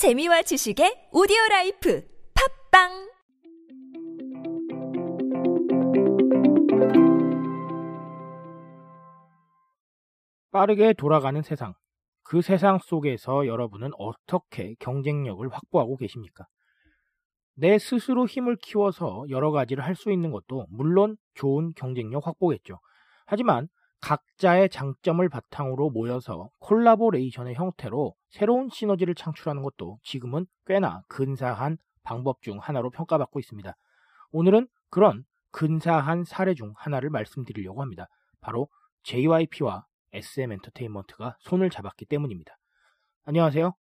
재미와 지식의 오디오 라이프 팟빵 빠르게 돌아가는 세상. 그 세상 속에서 여러분은 어떻게 경쟁력을 확보하고 계십니까? 내 스스로 힘을 키워서 여러 가지를 할 수 있는 것도 물론 좋은 경쟁력 확보겠죠. 하지만 각자의 장점을 바탕으로 모여서 콜라보레이션의 형태로 새로운 시너지를 창출하는 것도 지금은 꽤나 근사한 방법 중 하나로 평가받고 있습니다. 오늘은 그런 근사한 사례 중 하나를 말씀드리려고 합니다. 바로 JYP와 SM 엔터테인먼트가 손을 잡았기 때문입니다. 안녕하세요.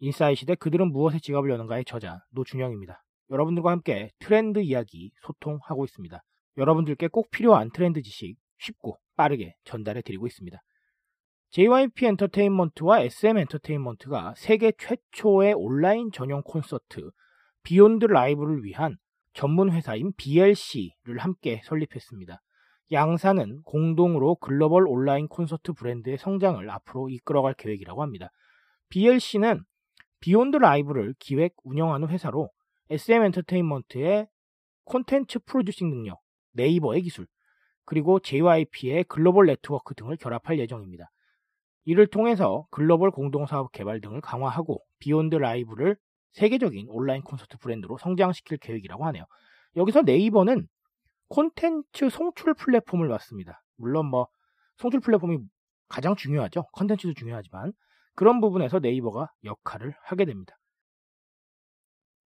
인사이 시대 그들은 무엇에 지갑을 여는가의 저자 노준영입니다. 여러분들과 함께 트렌드 이야기 소통하고 있습니다. 여러분들께 꼭 필요한 트렌드 지식 쉽고 빠르게 전달해 드리고 있습니다. JYP 엔터테인먼트와 SM 엔터테인먼트가 세계 최초의 온라인 전용 콘서트 비욘드 라이브를 위한 전문 회사인 BLC를 함께 설립했습니다. 양사는 공동으로 글로벌 온라인 콘서트 브랜드의 성장을 앞으로 이끌어갈 계획이라고 합니다. BLC는 비욘드 라이브를 기획 운영하는 회사로 SM 엔터테인먼트의 콘텐츠 프로듀싱 능력, 네이버의 기술, 그리고 JYP의 글로벌 네트워크 등을 결합할 예정입니다. 이를 통해서 글로벌 공동사업 개발 등을 강화하고 비욘드 라이브를 세계적인 온라인 콘서트 브랜드로 성장시킬 계획이라고 하네요. 여기서 네이버는 콘텐츠 송출 플랫폼을 맡습니다. 물론 뭐 송출 플랫폼이 가장 중요하죠. 컨텐츠도 중요하지만 그런 부분에서 네이버가 역할을 하게 됩니다.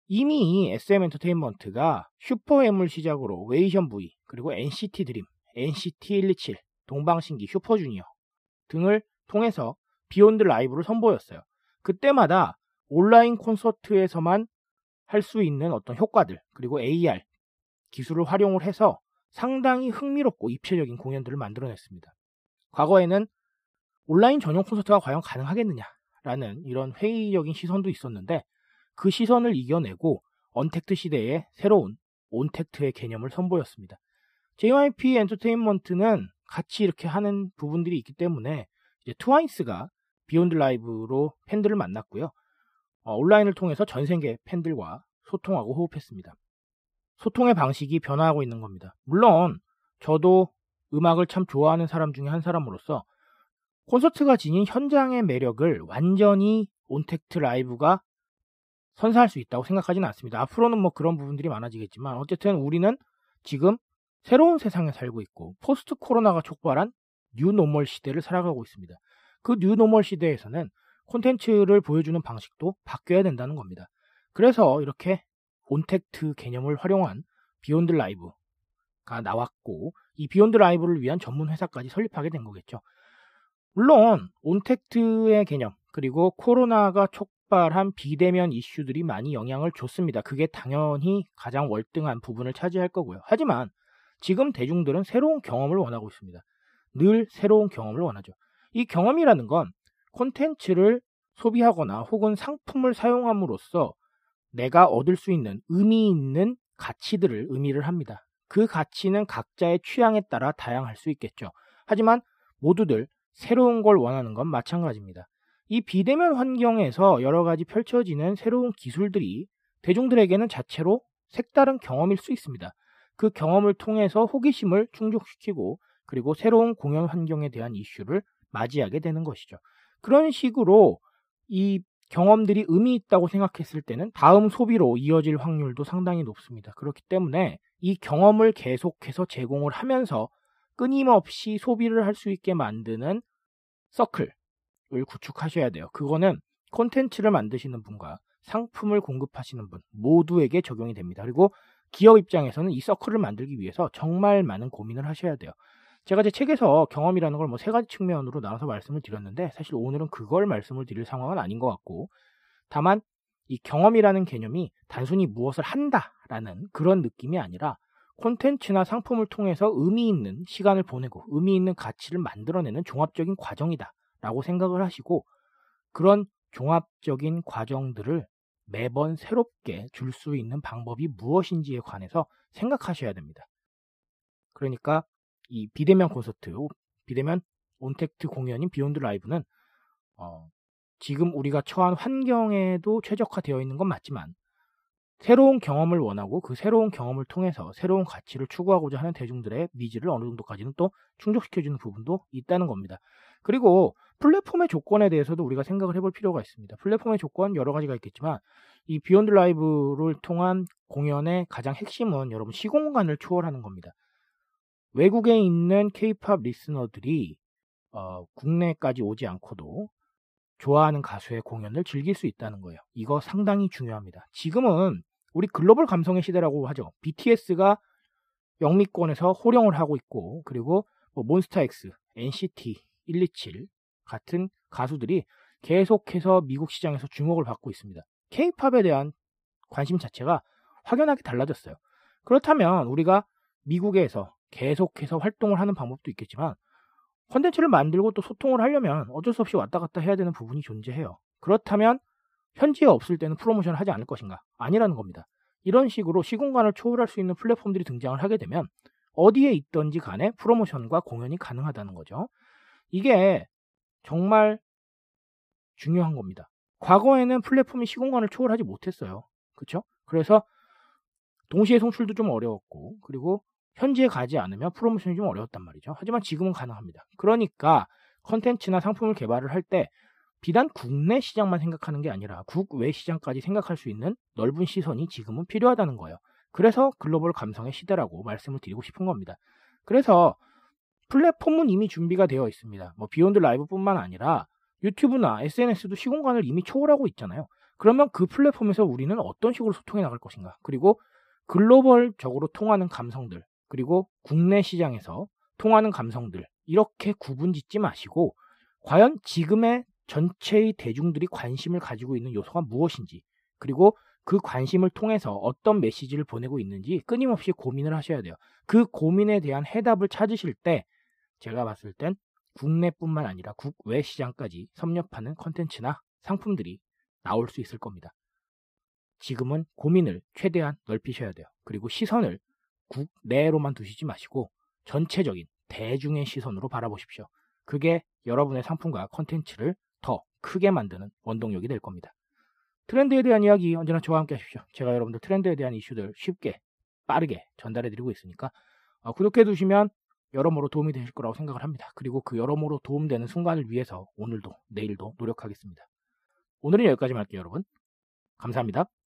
이미 SM 엔터테인먼트가 슈퍼엠을 시작으로 웨이션 V 그리고 NCT 드림, NCT 127, 동방신기, 슈퍼주니어 등을 통해서 Beyond LIVE를 선보였어요. 그때마다 온라인 콘서트에서만 할 수 있는 어떤 효과들 그리고 AR 기술을 활용을 해서 상당히 흥미롭고 입체적인 공연들을 만들어냈습니다. 과거에는 온라인 전용 콘서트가 과연 가능하겠느냐라는 이런 회의적인 시선도 있었는데 그 시선을 이겨내고 언택트 시대의 새로운 온택트의 개념을 선보였습니다. JYP 엔터테인먼트는 같이 이렇게 하는 부분들이 있기 때문에 이제 트와이스가 Beyond LIVE로 팬들을 만났고요. 어, 온라인을 통해서 전 세계 팬들과 소통하고 호흡했습니다. 소통의 방식이 변화하고 있는 겁니다. 물론 저도 음악을 참 좋아하는 사람 중에 한 사람으로서 콘서트가 지닌 현장의 매력을 완전히 온택트 라이브가 선사할 수 있다고 생각하지는 않습니다. 앞으로는 뭐 그런 부분들이 많아지겠지만 어쨌든 우리는 지금 새로운 세상에 살고 있고 포스트 코로나가 촉발한 뉴노멀 시대를 살아가고 있습니다. 그 뉴노멀 시대에서는 콘텐츠를 보여주는 방식도 바뀌어야 된다는 겁니다. 그래서 이렇게 온택트 개념을 활용한 Beyond LIVE가 나왔고 이 Beyond LIVE를 위한 전문 회사까지 설립하게 된 거겠죠. 물론 온택트의 개념 그리고 코로나가 촉발한 비대면 이슈들이 많이 영향을 줬습니다. 그게 당연히 가장 월등한 부분을 차지할 거고요. 하지만 지금 대중들은 새로운 경험을 원하고 있습니다. 늘 새로운 경험을 원하죠. 이 경험이라는 건 콘텐츠를 소비하거나 혹은 상품을 사용함으로써 내가 얻을 수 있는 의미 있는 가치들을 의미를 합니다. 그 가치는 각자의 취향에 따라 다양할 수 있겠죠. 하지만 모두들 새로운 걸 원하는 건 마찬가지입니다. 이 비대면 환경에서 여러 가지 펼쳐지는 새로운 기술들이 대중들에게는 자체로 색다른 경험일 수 있습니다. 그 경험을 통해서 호기심을 충족시키고 그리고 새로운 공연 환경에 대한 이슈를 맞이하게 되는 것이죠. 그런 식으로 이 경험들이 의미 있다고 생각했을 때는 다음 소비로 이어질 확률도 상당히 높습니다. 그렇기 때문에 이 경험을 계속해서 제공을 하면서 끊임없이 소비를 할 수 있게 만드는 서클을 구축하셔야 돼요. 그거는 콘텐츠를 만드시는 분과 상품을 공급하시는 분 모두에게 적용이 됩니다. 그리고 기업 입장에서는 이 서클을 만들기 위해서 정말 많은 고민을 하셔야 돼요. 제가 제 책에서 경험이라는 걸 뭐 세 가지 측면으로 나눠서 말씀을 드렸는데 사실 오늘은 그걸 말씀을 드릴 상황은 아닌 것 같고 다만 이 경험이라는 개념이 단순히 무엇을 한다라는 그런 느낌이 아니라 콘텐츠나 상품을 통해서 의미 있는 시간을 보내고 의미 있는 가치를 만들어내는 종합적인 과정이다라고 생각을 하시고 그런 종합적인 과정들을 매번 새롭게 줄 수 있는 방법이 무엇인지에 관해서 생각하셔야 됩니다. 그러니까 이 비대면 콘서트, 비대면 온택트 공연인 Beyond LIVE는 어, 지금 우리가 처한 환경에도 최적화되어 있는 건 맞지만 새로운 경험을 원하고 그 새로운 경험을 통해서 새로운 가치를 추구하고자 하는 대중들의 needs를 어느 정도까지는 또 충족시켜주는 부분도 있다는 겁니다. 그리고 플랫폼의 조건에 대해서도 우리가 생각을 해볼 필요가 있습니다. 플랫폼의 조건 여러 가지가 있겠지만 이 Beyond LIVE를 통한 공연의 가장 핵심은 여러분 시공간을 초월하는 겁니다. 외국에 있는 케이팝 listener들이 어, 국내까지 오지 않고도 좋아하는 가수의 공연을 즐길 수 있다는 거예요. 이거 상당히 중요합니다. 지금은 우리 글로벌 감성의 시대라고 하죠. BTS가 영미권에서 호령을 하고 있고 그리고 뭐 몬스타엑스, NCT 127 같은 가수들이 계속해서 미국 시장에서 주목을 받고 있습니다. K-팝에 대한 관심 자체가 확연하게 달라졌어요. 그렇다면 우리가 미국에서 계속해서 활동을 하는 방법도 있겠지만 컨텐츠를 만들고 또 소통을 하려면 어쩔 수 없이 왔다 갔다 해야 되는 부분이 존재해요. 그렇다면 현지에 없을 때는 프로모션을 하지 않을 것인가? 아니라는 겁니다. 이런 식으로 시공간을 초월할 수 있는 플랫폼들이 등장을 하게 되면 어디에 있던지 간에 프로모션과 공연이 가능하다는 거죠. 이게 정말 중요한 겁니다. 과거에는 플랫폼이 시공간을 초월하지 못했어요. 그렇죠? 그래서 동시에 송출도 좀 어려웠고 그리고 현지에 가지 않으면 프로모션이 좀 어려웠단 말이죠. 하지만 지금은 가능합니다. 그러니까 컨텐츠나 상품을 개발을 할 때 비단 국내 시장만 생각하는 게 아니라 국외 시장까지 생각할 수 있는 넓은 시선이 지금은 필요하다는 거예요. 그래서 글로벌 감성의 시대라고 말씀을 드리고 싶은 겁니다. 그래서 플랫폼은 이미 준비가 되어 있습니다. 뭐 Beyond LIVE뿐만 아니라 유튜브나 SNS도 시공간을 이미 초월하고 있잖아요. 그러면 그 플랫폼에서 우리는 어떤 식으로 소통해 나갈 것인가? 그리고 글로벌적으로 통하는 감성들, 그리고 국내 시장에서 통하는 감성들 이렇게 구분 짓지 마시고 과연 지금의 전체의 대중들이 관심을 가지고 있는 요소가 무엇인지 그리고 그 관심을 통해서 어떤 메시지를 보내고 있는지 끊임없이 고민을 하셔야 돼요. 그 고민에 대한 해답을 찾으실 때 제가 봤을 땐 국내뿐만 아니라 국외 시장까지 섭렵하는 컨텐츠나 상품들이 나올 수 있을 겁니다. 지금은 고민을 최대한 넓히셔야 돼요. 그리고 시선을 국내로만 두시지 마시고 전체적인 대중의 시선으로 바라보십시오. 그게 여러분의 상품과 컨텐츠를 더 크게 만드는 원동력이 될 겁니다. 트렌드에 대한 이야기 언제나 저와 함께 하십시오. 제가 여러분들 트렌드에 대한 이슈들 쉽게 빠르게 전달해 드리고 있으니까 어, 구독해 두시면 여러모로 도움이 되실 거라고 생각을 합니다. 그리고 그 여러모로 도움되는 순간을 위해서 오늘도 내일도 노력하겠습니다. 오늘은 여기까지만 할게요, 여러분. 감사합니다.